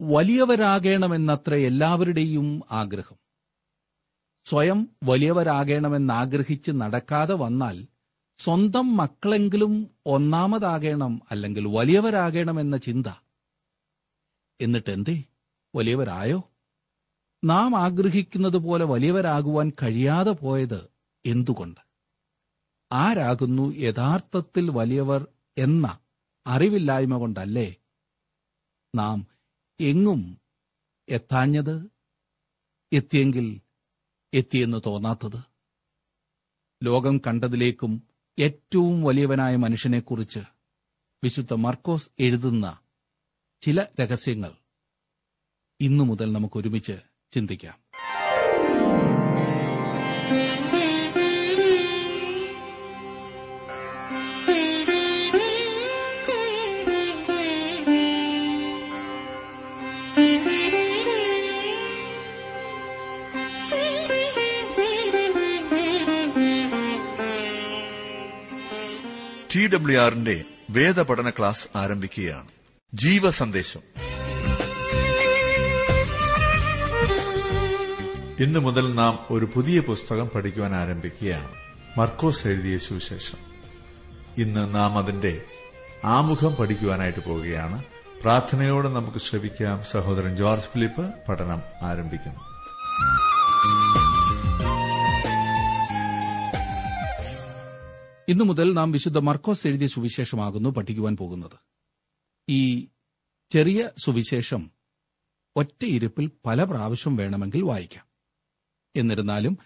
വലിയവരാകണമെന്നത്ര എല്ലാവരുടെയും ആഗ്രഹം. സ്വയം വലിയവരാകേണമെന്നാഗ്രഹിച്ച് നടക്കാതെ വന്നാൽ സ്വന്തം മക്കളെങ്കിലും ഒന്നാമതാകേണം അല്ലെങ്കിൽ വലിയവരാകേണമെന്ന ചിന്ത. എന്നിട്ട് എന്തേ വലിയവരായോ? നാം ആഗ്രഹിക്കുന്നത് പോലെ വലിയവരാകുവാൻ കഴിയാതെ പോയത് എന്തുകൊണ്ട്? ആരാകുന്നു യഥാർത്ഥത്തിൽ വലിയവർ എന്ന അറിവില്ലായ്മ കൊണ്ടല്ലേ നാം എങ്ങും എത്താഞ്ഞത് എത്തിയെങ്കിൽ എത്തിയെന്ന് തോന്നാത്തത്. ലോകം കണ്ടതിലേക്കും ഏറ്റവും വലിയവനായ മനുഷ്യനെക്കുറിച്ച് വിശുദ്ധ മർക്കോസ് എഴുതുന്ന ചില രഹസ്യങ്ങൾ ഇന്നു മുതൽ നമുക്ക് ഒരുമിച്ച് ചിന്തിക്കാം. ടി ഡബ്ല്യു ആറിന്റെ വേദപഠന ക്ലാസ് ആരംഭിക്കുകയാണ്. ജീവ സന്ദേശം ഇന്നു മുതൽ നാം ഒരു പുതിയ പുസ്തകം പഠിക്കുവാൻ ആരംഭിക്കുകയാണ്. മർക്കോസ് എഴുതിയ സുവിശേഷം. ഇന്ന് നാം അതിന്റെ ആമുഖം പഠിക്കുവാനായിട്ട് പോവുകയാണ്. പ്രാർത്ഥനയോടെ നമുക്ക് ശ്രമിക്കാം സഹോദരൻ ജോർജ് ഫിലിപ്പ് പഠനം ആരംഭിക്കുന്നു. ഇന്നു മുതൽ നാം വിശുദ്ധ മർക്കോസ് എഴുതിയ സുവിശേഷമാകുന്നു പഠിക്കുവാൻ പോകുന്നത്. ഈ ചെറിയ സുവിശേഷം ഒറ്റയിരുപ്പിൽ പല പ്രാവശ്യം വേണമെങ്കിൽ വായിക്കാം. എന്നിരുന്നാലും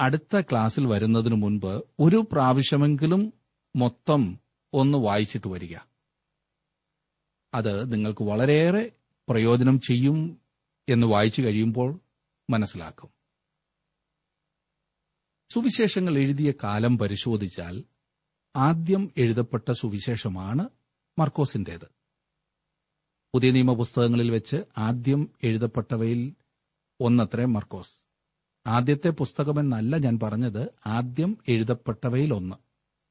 അടുത്ത ക്ലാസ്സിൽ വരുന്നതിനു മുൻപ് ഒരു പ്രാവശ്യമെങ്കിലും മൊത്തം ഒന്ന് വായിച്ചിട്ട് വരിക. അത് നിങ്ങൾക്ക് വളരെയേറെ പ്രയോജനം ചെയ്യും എന്ന് വായിച്ചു കഴിയുമ്പോൾ മനസ്സിലാക്കും. സുവിശേഷങ്ങൾ എഴുതിയ കാലം പരിശോധിച്ചാൽ ആദ്യം എഴുതപ്പെട്ട സുവിശേഷമാണ് മർക്കോസിന്റേത്. പുതിയ നിയമപുസ്തകങ്ങളിൽ വെച്ച് ആദ്യം എഴുതപ്പെട്ടവയിൽ ഒന്നത്രേ മർക്കോസ്. ആദ്യത്തെ പുസ്തകമെന്നല്ല ഞാൻ പറഞ്ഞത് ആദ്യം എഴുതപ്പെട്ടവയിൽ ഒന്ന്.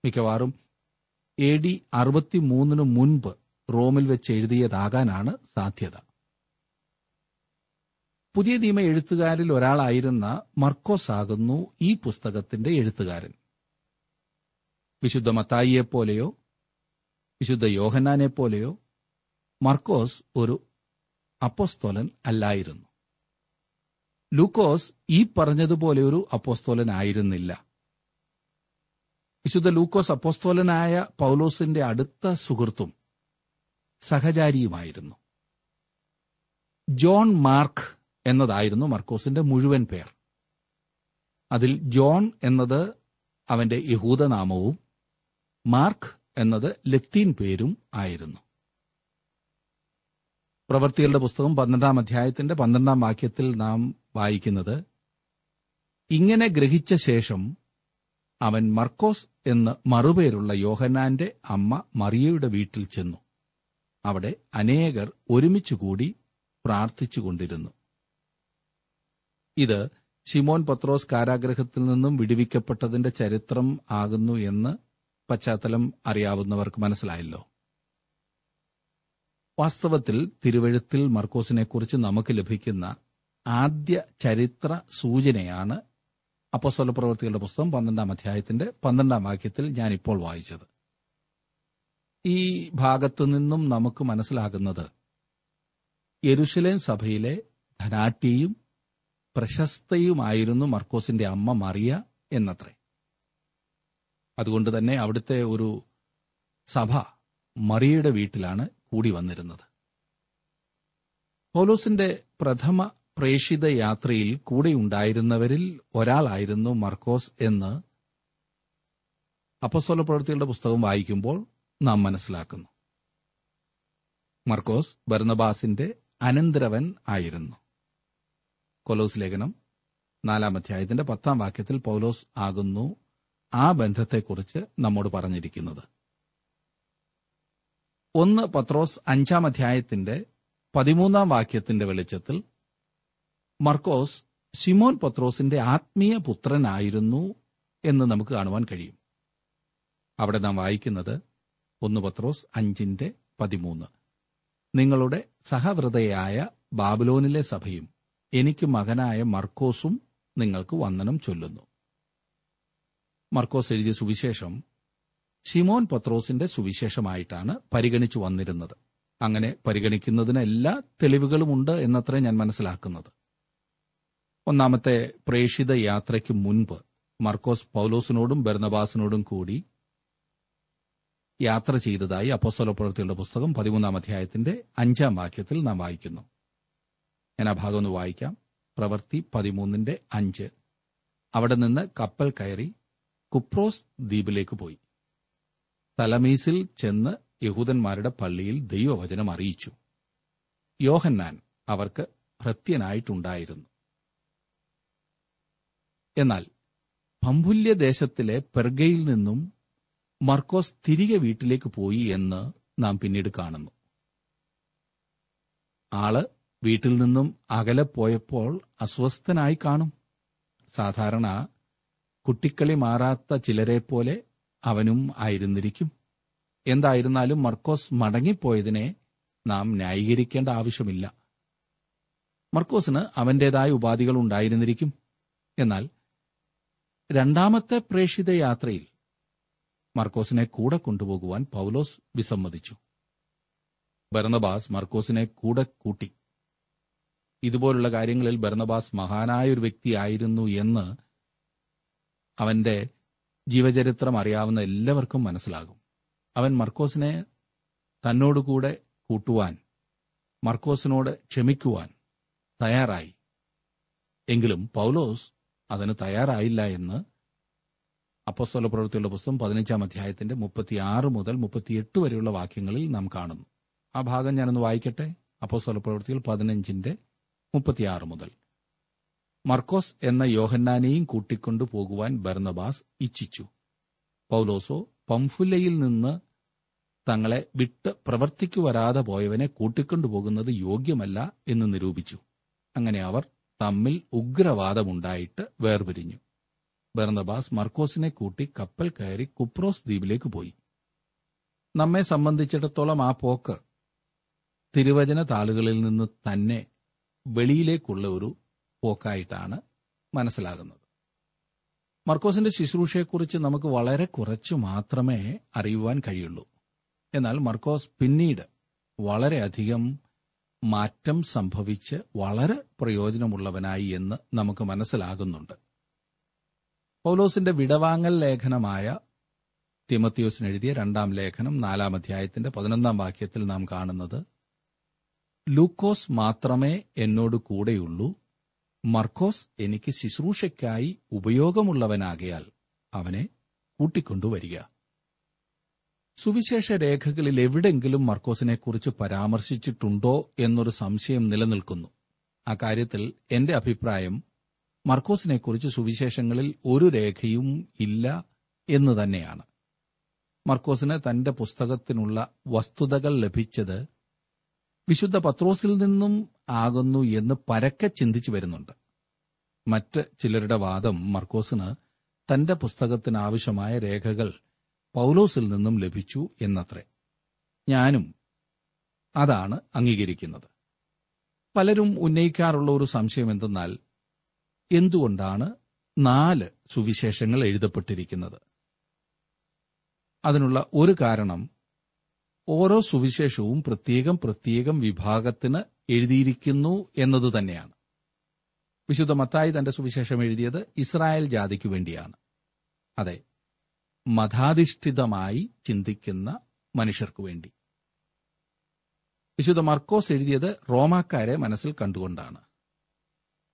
മിക്കവാറും എ ഡി അറുപത്തിമൂന്നിനു മുൻപ് റോമിൽ വെച്ച് എഴുതിയതാകാനാണ് സാധ്യത. പുതിയ നിയമ എഴുത്തുകാരിൽ ഒരാളായിരുന്ന മർക്കോസ് ആകുന്നു ഈ പുസ്തകത്തിന്റെ എഴുത്തുകാരൻ. വിശുദ്ധ മത്തായിയെപ്പോലെയോ വിശുദ്ധ യോഹന്നാനെ പോലെയോ മർക്കോസ് ഒരു അപ്പോസ്തോലൻ അല്ലായിരുന്നു. ലൂക്കോസ് ഈ പറഞ്ഞതുപോലെ ഒരു അപ്പോസ്തോലൻ ആയിരുന്നില്ല വിശുദ്ധ ലൂക്കോസ് അപ്പോസ്തോലനായ പൗലോസിന്റെ അടുത്ത സുഹൃത്തും സഹചാരിയുമായിരുന്നു. ജോൺ മാർക്ക് എന്നതായിരുന്നു മർക്കോസിന്റെ മുഴുവൻ പേർ. അതിൽ ജോൺ എന്നത് അവന്റെ യഹൂദനാമവും മാർക്ക് എന്നത് ലത്തീൻ പേരും ആയിരുന്നു. പ്രവൃത്തികളുടെ പുസ്തകം പന്ത്രണ്ടാം അധ്യായത്തിന്റെ പന്ത്രണ്ടാം വാക്യത്തിൽ നാം വായിക്കുന്നത് ഇങ്ങനെ ഗ്രഹിച്ച ശേഷം അവൻ മർക്കോസ് എന്ന് മറുപേരുള്ള യോഹനാന്റെ അമ്മ മറിയയുടെ വീട്ടിൽ ചെന്നു. അവിടെ അനേകർ ഒരുമിച്ചുകൂടി പ്രാർത്ഥിച്ചുകൊണ്ടിരുന്നു. ഇത് ഷിമോൻ പത്രോസ് കാരാഗ്രഹത്തിൽ നിന്നും വിടുവിക്കപ്പെട്ടതിന്റെ ചരിത്രം ആകുന്നു എന്ന് പശ്ചാത്തലം അറിയാവുന്നവർക്ക് മനസ്സിലായല്ലോ. വാസ്തവത്തിൽ തിരുവഴുത്തിൽ മർക്കോസിനെക്കുറിച്ച് നമുക്ക് ലഭിക്കുന്ന ആദ്യ ചരിത്ര സൂചനയാണ് അപ്പോസ്വല പ്രവർത്തികളുടെ പുസ്തകം പന്ത്രണ്ടാം അധ്യായത്തിന്റെ പന്ത്രണ്ടാം വാക്യത്തിൽ ഞാനിപ്പോൾ വായിച്ചത്. ഈ ഭാഗത്തു നിന്നും നമുക്ക് മനസ്സിലാകുന്നത് യെരുഷലേം സഭയിലെ ധനാട്ടിയും പ്രശസ്തയുമായിരുന്നു മർക്കോസിന്റെ അമ്മ മറിയ എന്നത്രേ. അതുകൊണ്ട് തന്നെ അവിടുത്തെ ഒരു സഭ മറിയയുടെ വീട്ടിലാണ് കൂടി വന്നിരുന്നത്. പൗലോസിന്റെ പ്രഥമ പ്രേഷിത യാത്രയിൽ കൂടെയുണ്ടായിരുന്നവരിൽ ഒരാളായിരുന്നു മർക്കോസ് എന്ന് അപ്പസ്വല പ്രവൃത്തികളുടെ പുസ്തകം വായിക്കുമ്പോൾ നാം മനസ്സിലാക്കുന്നു. മർക്കോസ് ബർണബാസിന്റെ അനന്തരവൻ ആയിരുന്നു. കൊലോസ് ലേഖനം നാലാം അധ്യായത്തിന്റെ പത്താം വാക്യത്തിൽ പൗലോസ് ആകുന്നു ആ ബന്ധത്തെക്കുറിച്ച് നമ്മോട് പറഞ്ഞിരിക്കുന്നത്. ഒന്ന് പത്രോസ് അഞ്ചാം അധ്യായത്തിന്റെ പതിമൂന്നാം വാക്യത്തിന്റെ വെളിച്ചത്തിൽ മർക്കോസ് സിമോൻ പത്രോസിന്റെ ആത്മീയ പുത്രനായിരുന്നു എന്ന് നമുക്ക് കാണുവാൻ കഴിയും. അവിടെ നാം വായിക്കുന്നത് ഒന്ന് പത്രോസ് അഞ്ചിന്റെ പതിമൂന്ന്. നിങ്ങളുടെ സഹവൃതയായ ബാബുലോനിലെ സഭയും എനിക്ക് മകനായ മർക്കോസും നിങ്ങൾക്ക് വന്ദനം ചൊല്ലുന്നു. മർക്കോസ് എഴുതിയ സുവിശേഷം ഷിമോൻ പത്രോസിന്റെ സുവിശേഷമായിട്ടാണ് പരിഗണിച്ചു വന്നിരുന്നത്. അങ്ങനെ പരിഗണിക്കുന്നതിന് എല്ലാ തെളിവുകളുമുണ്ട് എന്നത്രേ ഞാൻ മനസ്സിലാക്കുന്നത്. ഒന്നാമത്തെ പ്രേഷിത യാത്രയ്ക്ക് മുൻപ് മർക്കോസ് പൌലോസിനോടും ബെർണബാസിനോടും കൂടി യാത്ര ചെയ്തതായി അപ്പോസ്തല പ്രവൃത്തിയുടെ പുസ്തകം പതിമൂന്നാം അധ്യായത്തിന്റെ അഞ്ചാം വാക്യത്തിൽ നാം വായിക്കുന്നു. ഞാൻ ആ ഭാഗം ഒന്ന് വായിക്കാം. പ്രവൃത്തി പതിമൂന്നിന്റെ അഞ്ച്. അവിടെ നിന്ന് കപ്പൽ കയറി കുപ്രോസ് ദ്വീപിലേക്ക് പോയി. തലമീസിൽ ചെന്ന് യഹൂദന്മാരുടെ പള്ളിയിൽ ദൈവവചനം അറിയിച്ചു. യോഹന്നാൻ അവർക്ക് ഭൃത്യനായിട്ടുണ്ടായിരുന്നു എന്നാൽ പമ്പുല്യദേശത്തിലെ പെർഗയിൽ നിന്നും മർക്കോസ് തിരികെ വീട്ടിലേക്ക് പോയി എന്ന് നാം പിന്നീട് കാണുന്നു. ആൾ വീട്ടിൽ നിന്നും അകലെ പോയപ്പോൾ അസ്വസ്ഥനായി കാണും. സാധാരണ കുട്ടിക്കളി മാറാത്ത ചിലരെ പോലെ അവനും ആയിരുന്നിരിക്കും. എന്തായിരുന്നാലും മർക്കോസ് മടങ്ങിപ്പോയതിനെ നാം ന്യായീകരിക്കേണ്ട ആവശ്യമില്ല. മർക്കോസിന് അവന്റേതായ ഉപാധികൾ ഉണ്ടായിരുന്നിരിക്കും. എന്നാൽ രണ്ടാമത്തെ പ്രേഷിത യാത്രയിൽ മർക്കോസിനെ കൂടെ കൊണ്ടുപോകുവാൻ പൗലോസ് വിസമ്മതിച്ചു. ബർണബാസ് മർക്കോസിനെ കൂടെ കൂട്ടി. ഇതുപോലുള്ള കാര്യങ്ങളിൽ ബർണബാസ് മഹാനായ ഒരു വ്യക്തിയായിരുന്നു എന്ന് അവന്റെ ജീവചരിത്രം അറിയാവുന്ന എല്ലാവർക്കും മനസ്സിലാകും. അവൻ മർക്കോസിനെ തന്നോടുകൂടെ കൂട്ടുവാൻ മർക്കോസിനോട് ക്ഷമിക്കുവാൻ തയ്യാറായി. എങ്കിലും പൗലോസ് അതിന് തയ്യാറായില്ല എന്ന് അപ്പസ്തോല പ്രവൃത്തിയുള്ള പുസ്തകം പതിനഞ്ചാം അധ്യായത്തിന്റെ മുപ്പത്തിയാറ് മുതൽ മുപ്പത്തിയെട്ട് വരെയുള്ള വാക്യങ്ങളിൽ നാം കാണുന്നു. ആ ഭാഗം ഞാനൊന്ന് വായിക്കട്ടെ? അപ്പസ്തോല പ്രവൃത്തികൾ പതിനഞ്ചിന്റെ മുപ്പത്തിയാറ് മുതൽ. മർക്കോസ് എന്ന യോഹന്നാനെയും കൂട്ടിക്കൊണ്ടു പോകുവാൻ ബർണബാസ് ഇച്ഛിച്ചു. പൗലോസോ പംഫുലയിൽ നിന്ന് തങ്ങളെ വിട്ട് പ്രവർത്തിക്കു വരാതെ പോയവനെ കൂട്ടിക്കൊണ്ടുപോകുന്നത് യോഗ്യമല്ല എന്ന് നിരൂപിച്ചു. അങ്ങനെ അവർ തമ്മിൽ ഉഗ്രവാദമുണ്ടായിട്ട് വേർപിരിഞ്ഞു. ബർന്നബാസ് മർക്കോസിനെ കൂട്ടി കപ്പൽ കയറി കുപ്രോസ് ദ്വീപിലേക്ക് പോയി. നമ്മെ സംബന്ധിച്ചിടത്തോളം ആ പോക്ക് തിരുവചന താളുകളിൽ നിന്ന് തന്നെ വെളിയിലേക്കുള്ള ഒരു പോക്കായിട്ടാണ് മനസ്സിലാകുന്നത്. മർക്കോസിന്റെ ശുശ്രൂഷയെക്കുറിച്ച് നമുക്ക് വളരെ കുറച്ച് മാത്രമേ അറിയുവാൻ കഴിയുള്ളൂ. എന്നാൽ മർക്കോസ് പിന്നീട് വളരെയധികം മാറ്റം സംഭവിച്ച് വളരെ പ്രയോജനമുള്ളവനായി എന്ന് നമുക്ക് മനസ്സിലാകുന്നുണ്ട്. പൗലോസിന്റെ വിടവാങ്ങൽ ലേഖനമായ തിമത്യോസിന് എഴുതിയ രണ്ടാം ലേഖനം നാലാം അധ്യായത്തിന്റെ പതിനൊന്നാം വാക്യത്തിൽ നാം കാണുന്നത് ലൂക്കോസ് മാത്രമേ എന്നോട് കൂടെയുള്ളൂ മർക്കോസ് എനിക്ക് ശുശ്രൂഷയ്ക്കായി ഉപയോഗമുള്ളവനാകയാൽ അവനെ കൂട്ടിക്കൊണ്ടുവരിക. സുവിശേഷ രേഖകളിൽ എവിടെങ്കിലും മർക്കോസിനെക്കുറിച്ച് പരാമർശിച്ചിട്ടുണ്ടോ എന്നൊരു സംശയം നിലനിൽക്കുന്നു. അക്കാര്യത്തിൽ എന്റെ അഭിപ്രായം മർക്കോസിനെക്കുറിച്ച് സുവിശേഷങ്ങളിൽ ഒരു രേഖയും ഇല്ല എന്ന് തന്നെയാണ്. മർക്കോസിന് തന്റെ പുസ്തകത്തിനുള്ള വസ്തുതകൾ ലഭിച്ചത് വിശുദ്ധ പത്രോസിൽ നിന്നും ആകുന്നു എന്ന് പരക്കെ ചിന്തിച്ചു വരുന്നുണ്ട്. മറ്റ് ചിലരുടെ വാദം മർക്കോസിന് തന്റെ പുസ്തകത്തിന് ആവശ്യമായ രേഖകൾ പൗലോസിൽ നിന്നും ലഭിച്ചു എന്നത്രേ. ഞാനും അതാണ് അംഗീകരിക്കുന്നത്. പലരും ഉന്നയിക്കാറുള്ള ഒരു സംശയം എന്തെന്നാൽ എന്തുകൊണ്ടാണ് നാല് സുവിശേഷങ്ങൾ എഴുതപ്പെട്ടിരിക്കുന്നത്? അതിനുള്ള ഒരു കാരണം ഓരോ സുവിശേഷവും പ്രത്യേകം പ്രത്യേകം വിഭാഗത്തിന് എഴുതിയിരിക്കുന്നു എന്നത് തന്നെയാണ്. വിശുദ്ധ മത്തായി തന്റെ സുവിശേഷം എഴുതിയത് ഇസ്രായേൽ ജാതിക്കു വേണ്ടിയാണ്. അതെ മതാധിഷ്ഠിതമായി ചിന്തിക്കുന്ന മനുഷ്യർക്കു വേണ്ടി. വിശുദ്ധ മർക്കോസ് എഴുതിയത് റോമാക്കാരെ മനസ്സിൽ കണ്ടുകൊണ്ടാണ്.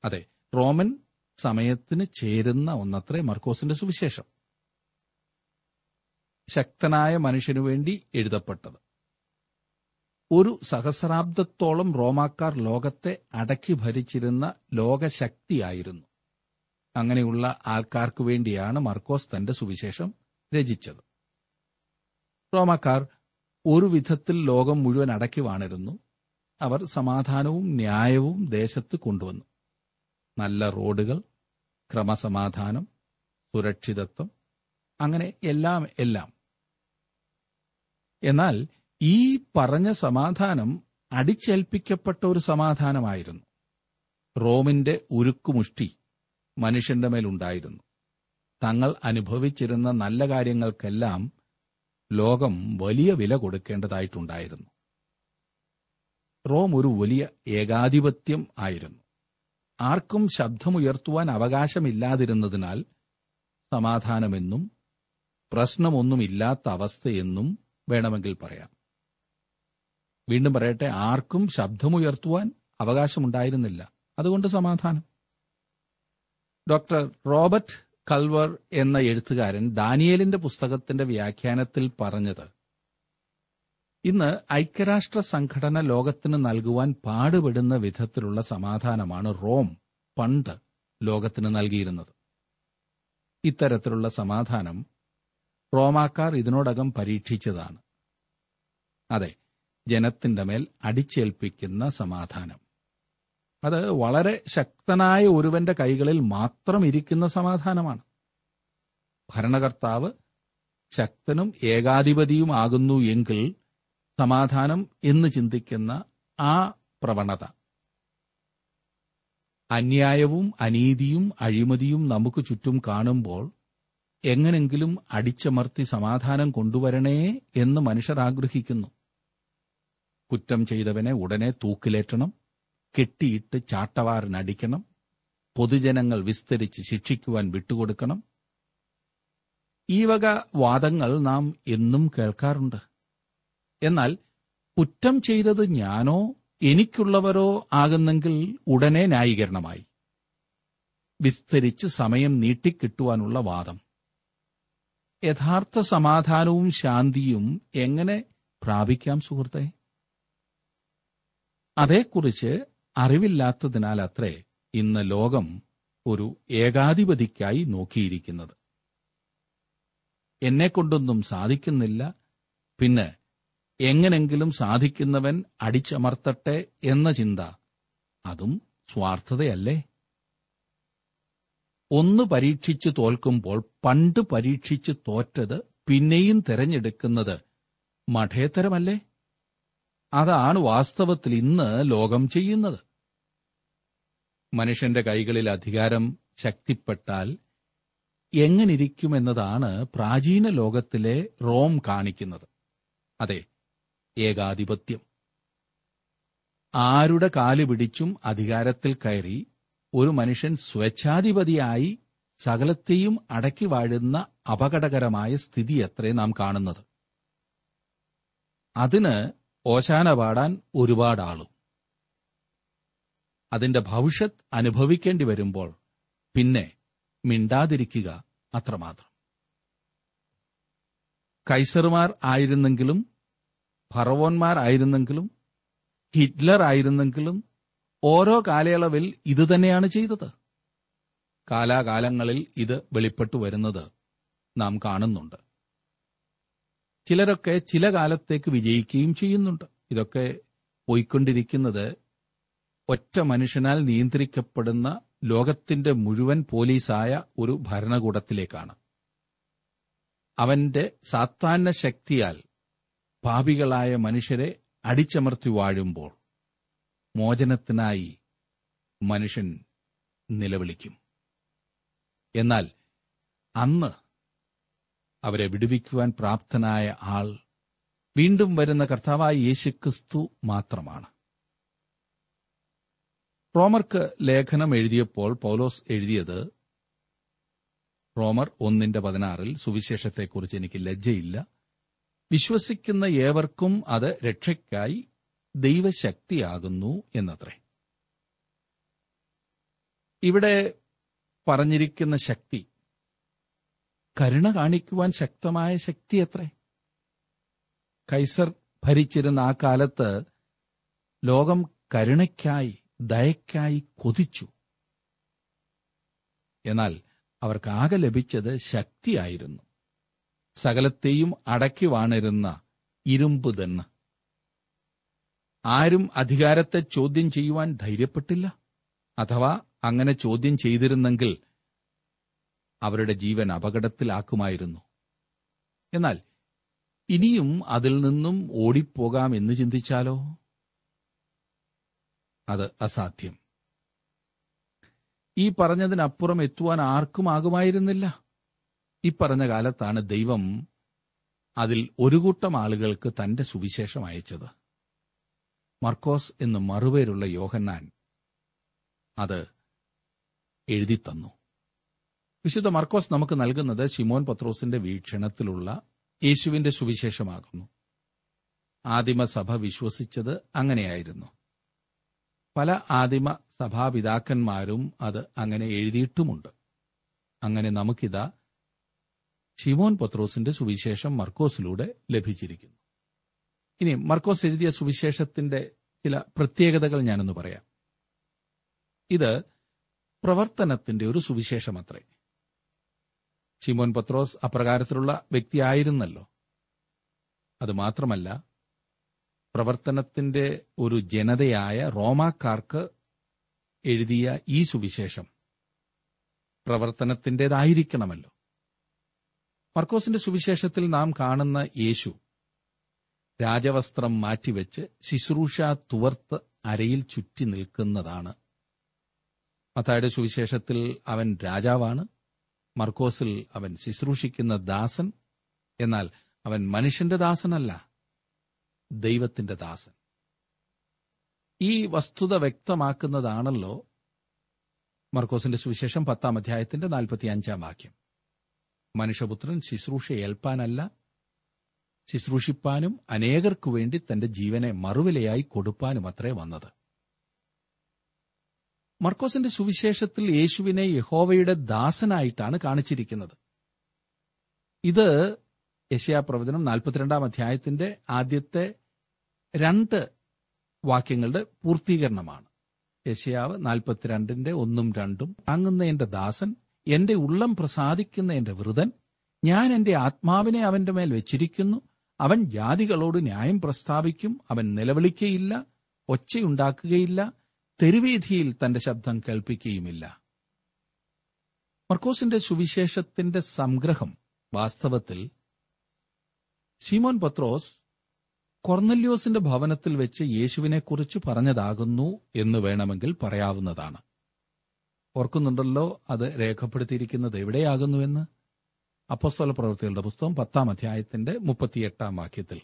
അതെ റോമൻ സമയത്തിന് ചേരുന്ന ഒന്നത്രേ മർക്കോസിന്റെ സുവിശേഷം. ശക്തനായ മനുഷ്യനു വേണ്ടി എഴുതപ്പെട്ടത്. ഒരു സഹസ്രാബ്ദത്തോളം റോമാക്കാർ ലോകത്തെ അടക്കി ഭരിച്ചിരുന്ന ലോകശക്തിയായിരുന്നു. അങ്ങനെയുള്ള ആൾക്കാർക്ക് വേണ്ടിയാണ് മർക്കോസ് തന്റെ സുവിശേഷം രചിച്ചത്. റോമാക്കാർ ഒരു വിധത്തിൽ ലോകം മുഴുവൻ അടക്കി വാണിരുന്നു. അവർ സമാധാനവും ന്യായവും ദേശത്ത് കൊണ്ടുവന്നു. നല്ല റോഡുകൾ ക്രമസമാധാനം സുരക്ഷിതത്വം അങ്ങനെ എല്ലാം എല്ലാം. എന്നാൽ ഈ പറഞ്ഞ സമാധാനം അടിച്ചേൽപ്പിക്കപ്പെട്ട ഒരു സമാധാനമായിരുന്നു. റോമിന്റെ ഉരുക്കുമുഷ്ടി മനുഷ്യന്റെ മേലുണ്ടായിരുന്നു. തങ്ങൾ അനുഭവിച്ചിരുന്ന നല്ല കാര്യങ്ങൾക്കെല്ലാം ലോകം വലിയ വില കൊടുക്കേണ്ടതായിട്ടുണ്ടായിരുന്നു. റോം ഒരു വലിയ ഏകാധിപത്യം ആയിരുന്നു. ആർക്കും ശബ്ദമുയർത്തുവാൻ അവകാശമില്ലാതിരുന്നതിനാൽ സമാധാനമെന്നും പ്രശ്നമൊന്നുമില്ലാത്ത അവസ്ഥയെന്നും വേണമെങ്കിൽ പറയാം. വീണ്ടും പറയട്ടെ ആർക്കും ശബ്ദമുയർത്തുവാൻ അവകാശമുണ്ടായിരുന്നില്ല. അതുകൊണ്ട് സമാധാനം. ഡോക്ടർ റോബർട്ട് കൽവർ എന്ന എഴുത്തുകാരൻ ദാനിയേലിന്റെ പുസ്തകത്തിന്റെ വ്യാഖ്യാനത്തിൽ പറഞ്ഞത് ഇന്ന് ഐക്യരാഷ്ട്ര സംഘടന ലോകത്തിന് നൽകുവാൻ പാടുപെടുന്ന വിധത്തിലുള്ള സമാധാനമാണ് റോം പണ്ട് ലോകത്തിന് നൽകിയിരുന്നത്. ഇത്തരത്തിലുള്ള സമാധാനം റോമാക്കാർ ഇതിനോടകം പരീക്ഷിച്ചതാണ്. അതെ ജനത്തിന്റെ മേൽ അടിച്ചേൽപ്പിക്കുന്ന സമാധാനം. അത് വളരെ ശക്തനായ ഒരുവന്റെ കൈകളിൽ മാത്രം ഇരിക്കുന്ന സമാധാനമാണ്. ഭരണകർത്താവ് ശക്തനും ഏകാധിപതിയുമാകുന്നു എങ്കിൽ സമാധാനം എന്ന് ചിന്തിക്കുന്ന ആ പ്രവണത. അന്യായവും അനീതിയും അഴിമതിയും നമുക്ക് ചുറ്റും കാണുമ്പോൾ എങ്ങനെങ്കിലും അടിച്ചമർത്തി സമാധാനം കൊണ്ടുവരണേ എന്ന് മനുഷ്യർ ആഗ്രഹിക്കുന്നു. കുറ്റം ചെയ്തവനെ ഉടനെ തൂക്കിലേറ്റണം കെട്ടിയിട്ട് ചാട്ടവാറിനടിക്കണം പൊതുജനങ്ങൾ വിസ്തരിച്ച് ശിക്ഷിക്കുവാൻ വിട്ടുകൊടുക്കണം. ഈ വക വാദങ്ങൾ നാം എന്നും കേൾക്കാറുണ്ട്. എന്നാൽ കുറ്റം ചെയ്തത് ഞാനോ എനിക്കുള്ളവരോ ആകുന്നെങ്കിൽ ഉടനെ ന്യായീകരണമായി. വിസ്തരിച്ച് സമയം നീട്ടിക്കിട്ടുവാനുള്ള വാദം. യഥാർത്ഥ സമാധാനവും ശാന്തിയും എങ്ങനെ പ്രാപിക്കാം സുഹൃത്തെ? അതേക്കുറിച്ച് അറിവില്ലാത്തതിനാൽ അത്രേ ഇന്ന് ലോകം ഒരു ഏകാധിപതിക്കായി നോക്കിയിരിക്കുന്നത്. എന്നെക്കൊണ്ടൊന്നും സാധിക്കുന്നില്ല. പിന്നെ എങ്ങനെങ്കിലും സാധിക്കുന്നവൻ അടിച്ചമർത്തട്ടെ എന്ന ചിന്ത അതും സ്വാർത്ഥതയല്ലേ? ഒന്ന് പരീക്ഷിച്ച് തോൽക്കുമ്പോൾ പണ്ട് പരീക്ഷിച്ച് തോറ്റത് പിന്നെയും തെരഞ്ഞെടുക്കുന്നത് മഠേത്തരമല്ലേ അതാണ് വാസ്തവത്തിൽ ഇന്ന് ലോകം ചെയ്യുന്നത്. മനുഷ്യന്റെ കൈകളിൽ അധികാരം ശക്തിപ്പെട്ടാൽ എങ്ങനിരിക്കുമെന്നതാണ് പ്രാചീന ലോകത്തിലെ റോം കാണിക്കുന്നത്. അതെ ഏകാധിപത്യം. ആരുടെ കാൽ പിടിച്ചും അധികാരത്തിൽ കയറി ഒരു മനുഷ്യൻ സ്വേച്ഛാധിപതിയായി സകലത്തെയും അടക്കി വാഴുന്ന അപകടകരമായ സ്ഥിതി അത്രേ നാം കാണുന്നത്. അതിന് ഓശാന പാടാൻ ഒരുപാട് ആളും അതിന്റെ ഭവിഷ്യത്ത് അനുഭവിക്കേണ്ടി വരുമ്പോൾ പിന്നെ മിണ്ടാതിരിക്കുക അത്രമാത്രം. കൈസർമാർ ആയിരുന്നെങ്കിലും ഫറവോന്മാർ ആയിരുന്നെങ്കിലും ഹിറ്റ്ലർ ആയിരുന്നെങ്കിലും ഓരോ കാലയളവിൽ ഇത് തന്നെയാണ് ചെയ്തത്. കാലാകാലങ്ങളിൽ ഇത് വെളിപ്പെട്ടു വരുന്നത് നാം കാണുന്നുണ്ട്. ചിലരൊക്കെ ചില കാലത്തേക്ക് വിജയിക്കുകയും ചെയ്യുന്നുണ്ട്. ഇതൊക്കെ പോയിക്കൊണ്ടിരിക്കുന്നത് ഒറ്റ മനുഷ്യനാൽ നിയന്ത്രിക്കപ്പെടുന്ന ലോകത്തിന്റെ മുഴുവൻ പോലീസായ ഒരു ഭരണകൂടത്തിലേക്കാണ്. അവന്റെ സാത്താന്ന ശക്തിയാൽ പാപികളായ മനുഷ്യരെ അടിച്ചമർത്തി വാഴുമ്പോൾ മോചനത്തിനായി മനുഷ്യൻ നിലവിളിക്കും. എന്നാൽ അന്ന് അവരെ വിടുവിക്കുവാൻ പ്രാപ്തനായ ആൾ വീണ്ടും വരുന്ന കർത്താവായ യേശുക്രിസ്തു മാത്രമാണ്. റോമർക്ക് ലേഖനം എഴുതിയപ്പോൾ പൗലോസ് എഴുതിയത് റോമർ ഒന്നിന്റെ പതിനാറിൽ സുവിശേഷത്തെക്കുറിച്ച് എനിക്ക് ലജ്ജയില്ല. വിശ്വസിക്കുന്ന ഏവർക്കും അത് രക്ഷയ്ക്കായി ദൈവശക്തിയാകുന്നു എന്നത്രേ. ഇവിടെ പറഞ്ഞിരിക്കുന്ന ശക്തി കരുണ കാണിക്കുവാൻ ശക്തമായ ശക്തി അത്രേ കൈസർ ഭരിച്ചിരുന്ന ആ കാലത്ത് ലോകം കരുണയ്ക്കായി ദയക്കായി കൊതിച്ചു. എന്നാൽ അവർക്കാകെ ലഭിച്ചത് ശക്തിയായിരുന്നു. സകലത്തെയും അടക്കി വാണിരുന്ന ഇരുമ്പ് തന്നെ. ആരും അധികാരത്തെ ചോദ്യം ചെയ്യുവാൻ ധൈര്യപ്പെട്ടില്ല. അഥവാ അങ്ങനെ ചോദ്യം ചെയ്തിരുന്നെങ്കിൽ അവരുടെ ജീവൻ അപകടത്തിലാക്കുമായിരുന്നു. എന്നാൽ ഇനിയും അതിൽ നിന്നും ഓടിപ്പോകാം എന്ന് ചിന്തിച്ചാലോ? അത് അസാധ്യം. ഈ പറഞ്ഞതിനപ്പുറം എത്തുവാൻ ആർക്കും ആകുമായിരുന്നില്ല. ഈ പറഞ്ഞ കാലത്താണ് ദൈവം അതിൽ ഒരു കൂട്ടം ആളുകൾക്ക് തന്റെ സുവിശേഷം അയച്ചത്. മർക്കോസ് എന്ന് മറുപേരുള്ള യോഹന്നാൻ അത് എഴുതിത്തന്നു. വിശുദ്ധ മർക്കോസ് നമുക്ക് നൽകുന്നത് ശിമോൻ പത്രോസിന്റെ വീക്ഷണത്തിലുള്ള യേശുവിന്റെ സുവിശേഷമാകുന്നു. ആദിമസഭ വിശ്വസിച്ചത് അങ്ങനെയായിരുന്നു. പല ആദിമ സഭാപിതാക്കന്മാരും അത് അങ്ങനെ എഴുതിയിട്ടുമുണ്ട്. അങ്ങനെ നമുക്കിതാ ഷിമോൻ പത്രോസിന്റെ സുവിശേഷം മർക്കോസിലൂടെ ലഭിച്ചിരിക്കുന്നു. ഇനി മർക്കോസ് എഴുതിയ സുവിശേഷത്തിന്റെ ചില പ്രത്യേകതകൾ ഞാനൊന്ന് പറയാം. ഇത് പ്രവർത്തനത്തിന്റെ ഒരു സുവിശേഷം സുവിശേഷമത്രേ. ഷിമോൻ പത്രോസ് അപ്രകാരത്തിലുള്ള വ്യക്തിയായിരുന്നല്ലോ. അത് മാത്രമല്ല പ്രവർത്തനത്തിന്റെ ഒരു ജനതയായ റോമാക്കാർക്ക് എഴുതിയ ഈ സുവിശേഷം പ്രവർത്തനത്തിന്റെതായിരിക്കണമല്ലോ മർക്കോസിന്റെ സുവിശേഷത്തിൽ നാം കാണുന്ന യേശു രാജവസ്ത്രം മാറ്റിവെച്ച് ശുശ്രൂഷ തുവർത്ത് അരയിൽ ചുറ്റി നിൽക്കുന്നതാണ്. മത്തായുടെ സുവിശേഷത്തിൽ അവൻ രാജാവാണ്. മർക്കോസിൽ അവൻ ശുശ്രൂഷിക്കുന്ന ദാസൻ എന്നാൽ അവൻ മനുഷ്യന്റെ ദാസനല്ല ദൈവത്തിന്റെ ദാസൻ. ഈ വസ്തുത വ്യക്തമാക്കുന്നതാണല്ലോ മർക്കോസിന്റെ സുവിശേഷം പത്താം അധ്യായത്തിന്റെ നാൽപ്പത്തിയഞ്ചാം വാക്യം. മനുഷ്യപുത്രൻ ശുശ്രൂഷ ഏൽപ്പാനല്ല ശുശ്രൂഷിപ്പാനും അനേകർക്കു വേണ്ടി തന്റെ ജീവനെ മറുവിലയായി കൊടുപ്പാനും അത്രേ വന്നത്. മർക്കോസിന്റെ സുവിശേഷത്തിൽ യേശുവിനെ യഹോവയുടെ ദാസനായിട്ടാണ് കാണിച്ചിരിക്കുന്നത്. ഇത് യശയാപ്രവചനം നാൽപ്പത്തിരണ്ടാം അധ്യായത്തിന്റെ ആദ്യത്തെ രണ്ട് വാക്യങ്ങളുടെ പൂർത്തീകരണമാണ്. യശയാവ് നാൽപ്പത്തിരണ്ടിന്റെ ഒന്നും രണ്ടും താങ്ങുന്ന എന്റെ ദാസൻ എന്റെ ഉള്ളം പ്രസാദിക്കുന്ന എന്റെ വൃതൻ ഞാൻ എന്റെ ആത്മാവിനെ അവന്റെ മേൽ വെച്ചിരിക്കുന്നു അവൻ ജാതികളോട് ന്യായം പ്രസ്താവിക്കും അവൻ നിലവിളിക്കയില്ല ഒച്ചയുണ്ടാക്കുകയില്ല തെരുവീതിയിൽ തന്റെ ശബ്ദം കേൾപ്പിക്കുകയുമില്ല. മർക്കോസിന്റെ സുവിശേഷത്തിന്റെ സംഗ്രഹം വാസ്തവത്തിൽ സീമോൻ പത്രോസ് കൊർന്നല്യോസിന്റെ ഭവനത്തിൽ വെച്ച് യേശുവിനെക്കുറിച്ച് പറഞ്ഞതാകുന്നു എന്ന് വേണമെങ്കിൽ പറയാവുന്നതാണ്. ഓർക്കുന്നുണ്ടല്ലോ അത് രേഖപ്പെടുത്തിയിരിക്കുന്നത് എവിടെയാകുന്നുവെന്ന് അപ്പസ്തോല പ്രവൃത്തികളുടെ പുസ്തകം പത്താം അധ്യായത്തിന്റെ മുപ്പത്തിയെട്ടാം വാക്യത്തിൽ.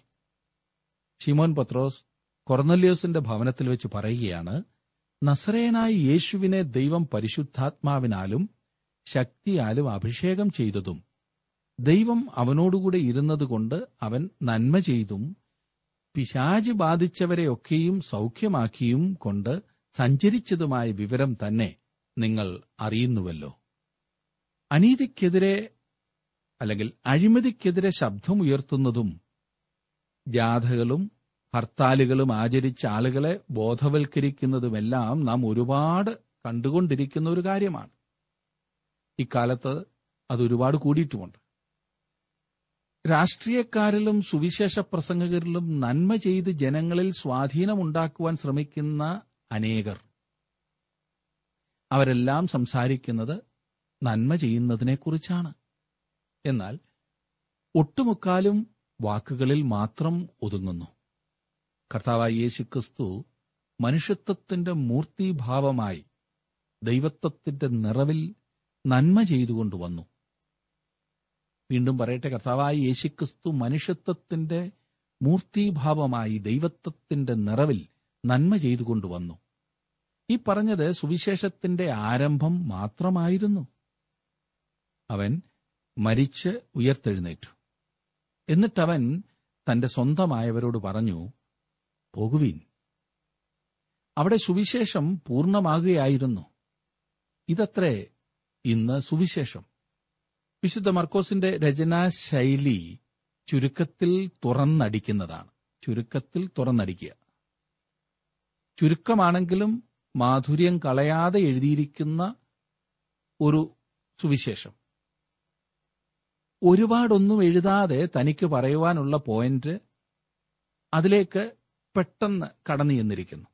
ഷിമോൻ പത്രോസ് കൊർന്നല്യോസിന്റെ ഭവനത്തിൽ വെച്ച് പറയുകയാണ് നസറേനായി യേശുവിനെ ദൈവം പരിശുദ്ധാത്മാവിനാലും ശക്തിയാലും അഭിഷേകം ചെയ്തതും ദൈവം അവനോടുകൂടെ ഇരുന്നതുകൊണ്ട് അവൻ നന്മ ചെയ്തും പിശാജ് ബാധിച്ചവരെയൊക്കെയും സൗഖ്യമാക്കിയും കൊണ്ട് സഞ്ചരിച്ചതുമായ വിവരം തന്നെ നിങ്ങൾ അറിയുന്നുവല്ലോ. അനീതിക്കെതിരെ അല്ലെങ്കിൽ അഴിമതിക്കെതിരെ ശബ്ദമുയർത്തുന്നതും ജാഥകളും ഹർത്താലുകളും ആചരിച്ച ആളുകളെ ബോധവൽക്കരിക്കുന്നതുമെല്ലാം നാം ഒരുപാട് കണ്ടുകൊണ്ടിരിക്കുന്ന ഒരു കാര്യമാണ്. ഇക്കാലത്ത് അത് ഒരുപാട് കൂടിയിട്ടുമുണ്ട്. രാഷ്ട്രീയക്കാരിലും സുവിശേഷ പ്രസംഗകരിലും നന്മ ചെയ്ത് ജനങ്ങളിൽ സ്വാധീനമുണ്ടാക്കുവാൻ ശ്രമിക്കുന്ന അനേകർ. അവരെല്ലാം സംസാരിക്കുന്നത് നന്മ ചെയ്യുന്നതിനെക്കുറിച്ചാണ്. എന്നാൽ ഒട്ടുമുക്കാലും വാക്കുകളിൽ മാത്രം ഒതുങ്ങുന്നു. കർത്താവായ യേശുക്രിസ്തു മനുഷ്യത്വത്തിന്റെ മൂർത്തിഭാവമായി ദൈവത്വത്തിന്റെ നിറവിൽ നന്മ ചെയ്തുകൊണ്ടുവന്നു വീണ്ടും പറയട്ടെ കർത്താവായ യേശുക്രിസ്തു മനുഷ്യത്വത്തിന്റെ മൂർത്തിഭാവമായി ദൈവത്വത്തിന്റെ നിറവിൽ നന്മ ചെയ്തുകൊണ്ടുവന്നു ഈ പറഞ്ഞത് സുവിശേഷത്തിന്റെ ആരംഭം മാത്രമായിരുന്നു. അവൻ മരിച്ച് ഉയർത്തെഴുന്നേറ്റു. എന്നിട്ടവൻ തന്റെ സ്വന്തമായവരോട് പറഞ്ഞു പോകുവീൻ. അവിടെ സുവിശേഷം പൂർണമാകുകയായിരുന്നു. ഇതത്രേ ഇന്ന് സുവിശേഷം. വിശുദ്ധ മർക്കോസിന്റെ രചനാ ശൈലി ചുരുക്കത്തിൽ തുറന്നടിക്കുന്നതാണ്. ചുരുക്കത്തിൽ തുറന്നടിക്കുക. ചുരുക്കമാണെങ്കിലും മാധുര്യം കളയാതെ എഴുതിയിരിക്കുന്ന ഒരു സുവിശേഷം. ഒരുപാടൊന്നും എഴുതാതെ തനിക്ക് പറയുവാനുള്ള പോയിന്റ് അതിലേക്ക് പെട്ടെന്ന് കടന്നു ചെന്നിരിക്കുന്നു.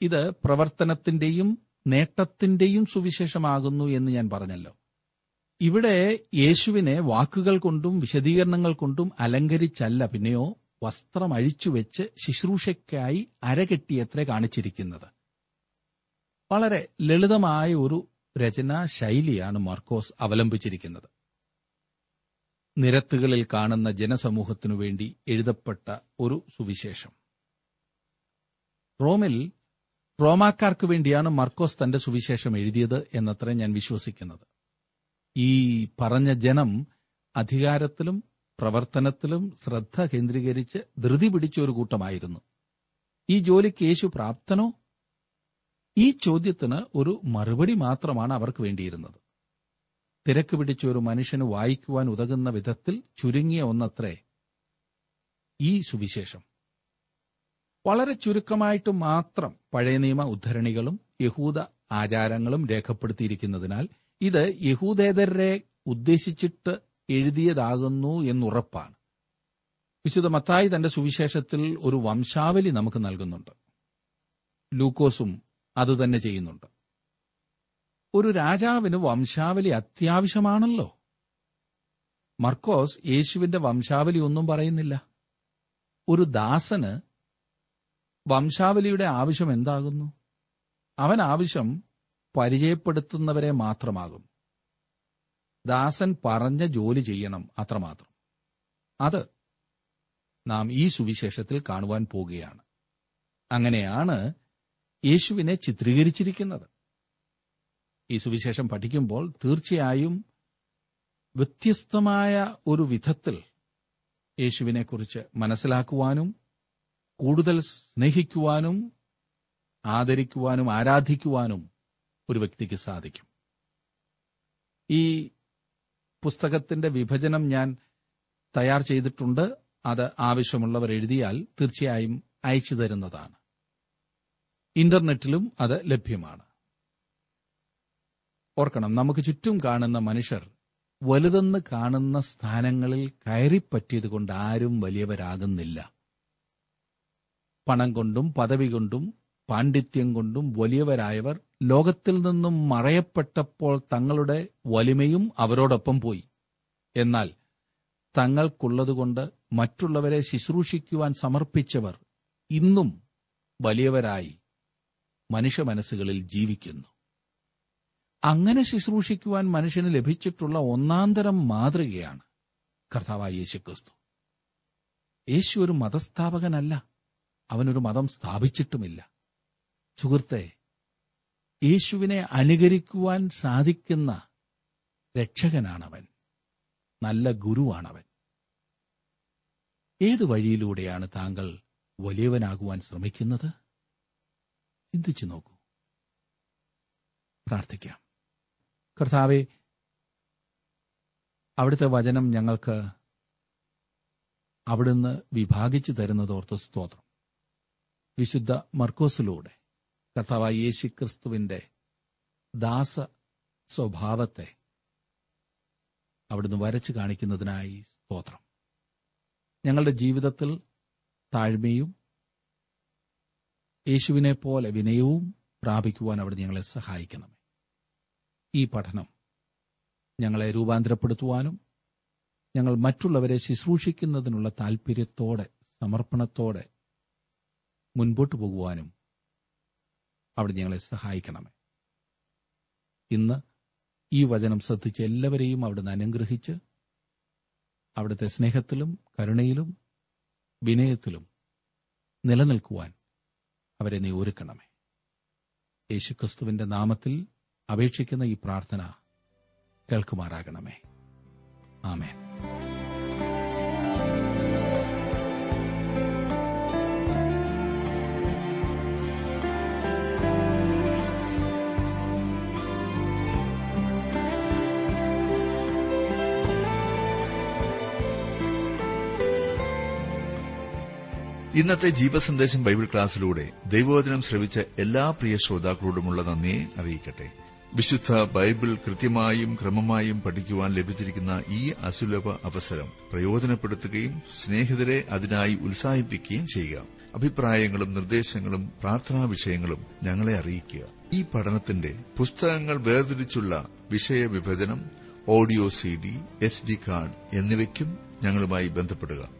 ഇത് പ്രവർത്തനത്തിന്റെയും നേട്ടത്തിന്റെയും സുവിശേഷമാകുന്നു എന്ന് ഞാൻ പറഞ്ഞല്ലോ. ഇവിടെ യേശുവിനെ വാക്കുകൾ കൊണ്ടും വിശദീകരണങ്ങൾ കൊണ്ടും അലങ്കരിച്ചല്ല പിന്നെയോ വസ്ത്രം അഴിച്ചുവെച്ച് ശുശ്രൂഷയ്ക്കായി അരകെട്ടിയത്രേ കാണിച്ചിരിക്കുന്നത്. വളരെ ലളിതമായ ഒരു രചനാ ശൈലിയാണ് മാർക്കോസ് അവലംബിച്ചിരിക്കുന്നത്. നിരത്തുകളിൽ കാണുന്ന ജനസമൂഹത്തിനു വേണ്ടി എഴുതപ്പെട്ട ഒരു സുവിശേഷം. റോമിൽ റോമാക്കാർക്ക് വേണ്ടിയാണ് മർക്കോസ് തന്റെ സുവിശേഷം എഴുതിയത് എന്നത്ര ഞാൻ വിശ്വസിക്കുന്നത്. ഈ പറഞ്ഞ ജനം അധികാരത്തിലും പ്രവർത്തനത്തിലും ശ്രദ്ധ കേന്ദ്രീകരിച്ച് ധൃതി പിടിച്ച ഒരു കൂട്ടമായിരുന്നു. ഈ ജോലിക്ക് യേശു പ്രാപ്തനോ? ഈ ചോദ്യത്തിന് ഒരു മറുപടി മാത്രമാണ് അവർക്ക് വേണ്ടിയിരുന്നത്. തിരക്ക് പിടിച്ച ഒരു മനുഷ്യന് വായിക്കുവാൻ ഉതകുന്ന വിധത്തിൽ ചുരുങ്ങിയ ഒന്നത്രേ ഈ സുവിശേഷം. വളരെ ചുരുക്കമായിട്ട് മാത്രം പഴയ നിയമ ഉദ്ധരണികളും യഹൂദ ആചാരങ്ങളും രേഖപ്പെടുത്തിയിരിക്കുന്നതിനാൽ ഇത് യഹൂദേതരരെ ഉദ്ദേശിച്ചിട്ട് എഴുതിയതാകുന്നു എന്നുറപ്പാണ്. വിശുദ്ധ മത്തായി തന്റെ സുവിശേഷത്തിൽ ഒരു വംശാവലി നമുക്ക് നൽകുന്നുണ്ട്. ലൂക്കോസും അതുതന്നെ ചെയ്യുന്നുണ്ട്. ഒരു രാജാവിന് വംശാവലി അത്യാവശ്യമാണല്ലോ. മർക്കോസ് യേശുവിന്റെ വംശാവലി ഒന്നും പറയുന്നില്ല. ഒരു ദാസന് വംശാവലിയുടെ ആവശ്യം എന്താകുന്നു? അവൻ ആവശ്യം പരിചയപ്പെടുത്തുന്നവരെ മാത്രമാകും. ദാസൻ പറഞ്ഞ ജോലി ചെയ്യണം അത്രമാത്രം. അത് നാം ഈ സുവിശേഷത്തിൽ കാണുവാൻ പോകുകയാണ്. അങ്ങനെയാണ് യേശുവിനെ ചിത്രീകരിച്ചിരിക്കുന്നത്. ഈ സുവിശേഷം പഠിക്കുമ്പോൾ തീർച്ചയായും വ്യത്യസ്തമായ ഒരു വിധത്തിൽ യേശുവിനെക്കുറിച്ച് മനസ്സിലാക്കുവാനും കൂടുതൽ സ്നേഹിക്കുവാനും ആദരിക്കുവാനും ആരാധിക്കുവാനും ഒരു വ്യക്തിക്ക് സാധിക്കും. ഈ പുസ്തകത്തിന്റെ വിഭജനം ഞാൻ തയ്യാർ ചെയ്തിട്ടുണ്ട്. അത് ആവശ്യമുള്ളവർ എഴുതിയാൽ തീർച്ചയായും അയച്ചു തരുന്നതാണ്. ഇന്റർനെറ്റിലും അത് ലഭ്യമാണ്. ഓർക്കണം നമുക്ക് ചുറ്റും കാണുന്ന മനുഷ്യർ വലുതെന്ന് കാണുന്ന സ്ഥാനങ്ങളിൽ കയറിപ്പറ്റിയതുകൊണ്ട് ആരും വലിയവരാകുന്നില്ല. പണം കൊണ്ടും പദവി കൊണ്ടും പാണ്ഡിത്യം കൊണ്ടും വലിയവരായവർ ലോകത്തിൽ നിന്നും മറയപ്പെട്ടപ്പോൾ തങ്ങളുടെ വലിമയും അവരോടൊപ്പം പോയി. എന്നാൽ തങ്ങൾക്കുള്ളതുകൊണ്ട് മറ്റുള്ളവരെ ശുശ്രൂഷിക്കുവാൻ സമർപ്പിച്ചവർ ഇന്നും വലിയവരായി മനുഷ്യ മനസ്സുകളിൽ ജീവിക്കുന്നു. അങ്ങനെ ശുശ്രൂഷിക്കുവാൻ മനുഷ്യന് ലഭിച്ചിട്ടുള്ള ഒന്നാന്തരം മാതൃകയാണ് കർത്താവായ യേശുക്രിസ്തു. യേശു ഒരു മതസ്ഥാപകനല്ല. അവനൊരു മതം സ്ഥാപിച്ചിട്ടുമില്ല. സുഹൃത്തെ യേശുവിനെ അനുകരിക്കുവാൻ സാധിക്കുന്ന രക്ഷകനാണവൻ. നല്ല ഗുരുവാണവൻ. ഏത് വഴിയിലൂടെയാണ് താങ്കൾ വലിയവനാകുവാൻ ശ്രമിക്കുന്നത്? ചിന്തിച്ചു നോക്കൂ. പ്രാർത്ഥിക്കാം. കർത്താവെ അവിടുത്തെ വചനം ഞങ്ങൾക്ക് അവിടുന്ന് വിഭാഗിച്ചു തരുന്നതോർത്ത് സ്തോത്രം. വിശുദ്ധ മർക്കോസിലൂടെ കർത്താവായ യേശു ക്രിസ്തുവിന്റെ ദാസ സ്വഭാവത്തെ അവിടുന്ന് വരച്ചു കാണിക്കുന്നതിനായി സ്തോത്രം. ഞങ്ങളുടെ ജീവിതത്തിൽ താഴ്മയും യേശുവിനെ പോലെ വിനയവും പ്രാപിക്കുവാൻ അവിടെ ഞങ്ങളെ സഹായിക്കണമേ. ഈ പഠനം ഞങ്ങളെ രൂപാന്തരപ്പെടുത്തുവാനും ഞങ്ങൾ മറ്റുള്ളവരെ ശുശ്രൂഷിക്കുന്നതിനുള്ള താൽപര്യത്തോടെ സമർപ്പണത്തോടെ മുൻപോട്ടു പോകുവാനും അവിടെ ഞങ്ങളെ സഹായിക്കണമേ. ഇന്ന് ഈ വചനം ശ്രദ്ധിച്ച് എല്ലാവരെയും അവിടുന്ന് അനുഗ്രഹിച്ച് അവിടുത്തെ സ്നേഹത്തിലും കരുണയിലും വിനയത്തിലും നിലനിൽക്കുവാൻ അവരെ നീ ഒരുക്കണമേ. യേശുക്രിസ്തുവിന്റെ നാമത്തിൽ അപേക്ഷിക്കുന്ന ഈ പ്രാർത്ഥന കേൾക്കുമാറാകണമേ. ആമേൻ. ഇന്നത്തെ ജീവസന്ദേശം ബൈബിൾ ക്ലാസ്സിലൂടെ ദൈവവചനം ശ്രവിച്ച എല്ലാ പ്രിയ ശ്രോതാക്കളോടുമുള്ള നന്ദിയെ അറിയിക്കട്ടെ. വിശുദ്ധ ബൈബിൾ കൃത്യമായും ക്രമമായും പഠിക്കുവാൻ ലഭിച്ചിരിക്കുന്ന ഈ അസുലഭ അവസരം പ്രയോജനപ്പെടുത്തുകയും സ്നേഹിതരെ അതിനായി ഉത്സാഹിപ്പിക്കുകയും ചെയ്യുക. അഭിപ്രായങ്ങളും നിർദ്ദേശങ്ങളും പ്രാർത്ഥനാ വിഷയങ്ങളും ഞങ്ങളെ അറിയിക്കുക. ഈ പഠനത്തിന്റെ പുസ്തകങ്ങൾ വേർതിരിച്ചുള്ള വിഷയ വിഭജനം audio C D S D card എന്നിവയ്ക്കും ഞങ്ങളുമായി ബന്ധപ്പെടുക.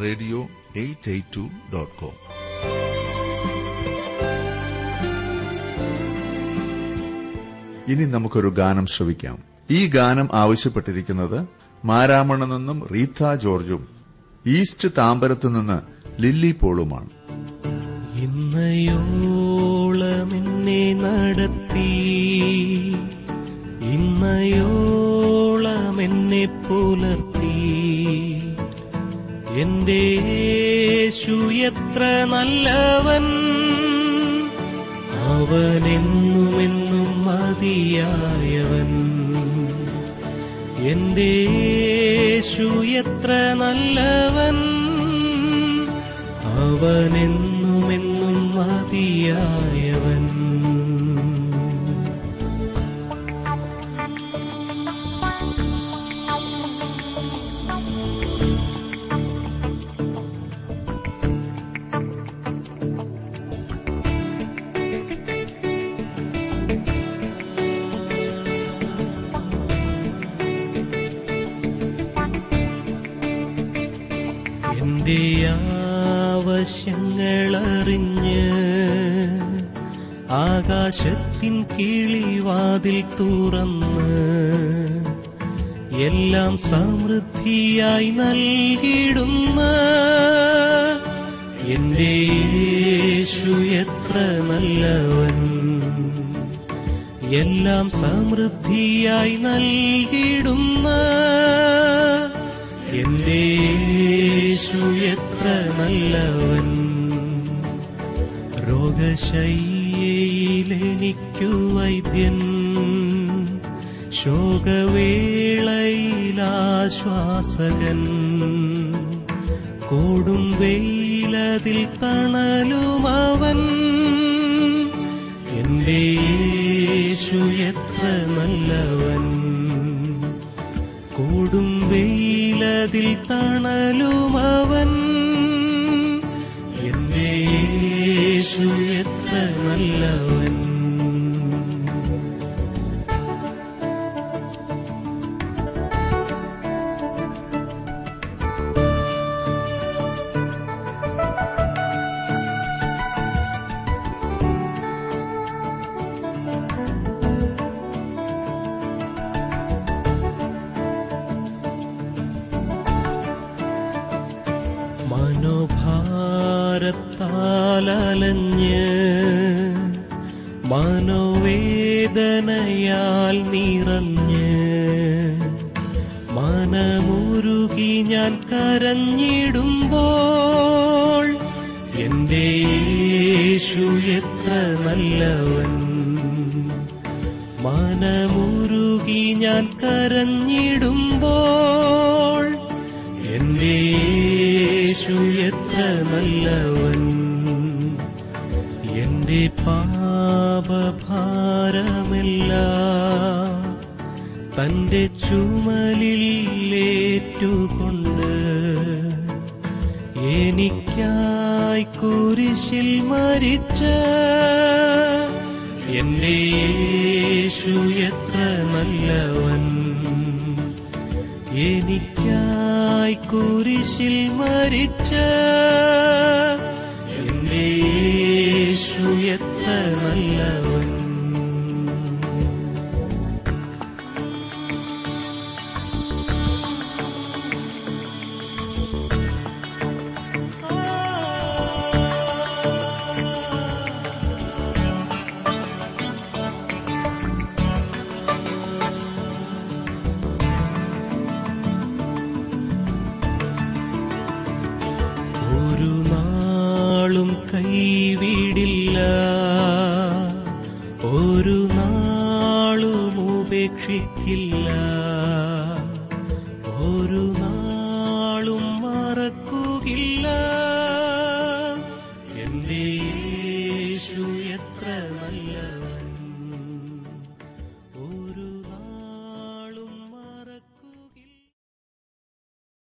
radio eight eight two dot com. ഇനി നമുക്കൊരു ഗാനം ശ്രവിക്കാം. ഈ ഗാനം ആവശ്യപ്പെട്ടിരിക്കുന്നത് മാരാമണ നിന്നും റീത്ത ജോർജും ഈസ്റ്റ് താമ്പരത്തു നിന്ന് ലില്ലി പോളുമാണ്. ഇന്നയോളമെന്നെ നടത്തി. ഇന്നയോളമെന്നെ പുലർത്തി. എന്റെ യേശു എത്ര നല്ലവൻ. അവനെന്നുമെന്നും മതിയായവൻ. എന്റെ യേശു എത്ര നല്ലവൻ. അവനെന്നുമെന്നും മതിയായവൻ ആകാശത്തിൻ കിളിവാതിൽ തുറന്ന് എല്ലാം സമൃദ്ധിയായി നൽകിയിടുന്ന എന്റെ യേശു എത്ര നല്ലവൻ. എല്ലാം സമൃദ്ധിയായി നൽകിയിടുന്ന എന്റെ യേശു എത്ര നല്ലവൻ. രോഗശയ്യയിലെനിക്കു വൈദ്യൻ ശോകവേളയിലാശ്വാസകൻ. കൂടും വെയിലതിൽ തണലുമാവൻ എന്റെ യേശു എത്ര നല്ലവൻ. കൊടും വെയിലതിൽ തണലുമാവൻ എന്റെ മനോവേദനയാൽ നിറഞ്ഞ് മനമുരുകി ഞാൻ കരഞ്ഞിടുമ്പോൾ എന്റെ യേശു എത്ര നല്ലവൻ. മനമുരുകി ഞാൻ കരഞ്ഞിടുമ്പോൾ എന്റെ യേശു എത്ര നല്ലവൻ. എന്റെ പാപഭാരമെല്ലാം തന്റെ ചുമലിൽ ഏറ്റുകൊണ്ട് എനിക്കായി കുരിശിൽ മരിച്ച എന്റെ യേശു എത്ര നല്ലവൻ. എനിക്കായി കുരിശിൽ മരിച്ച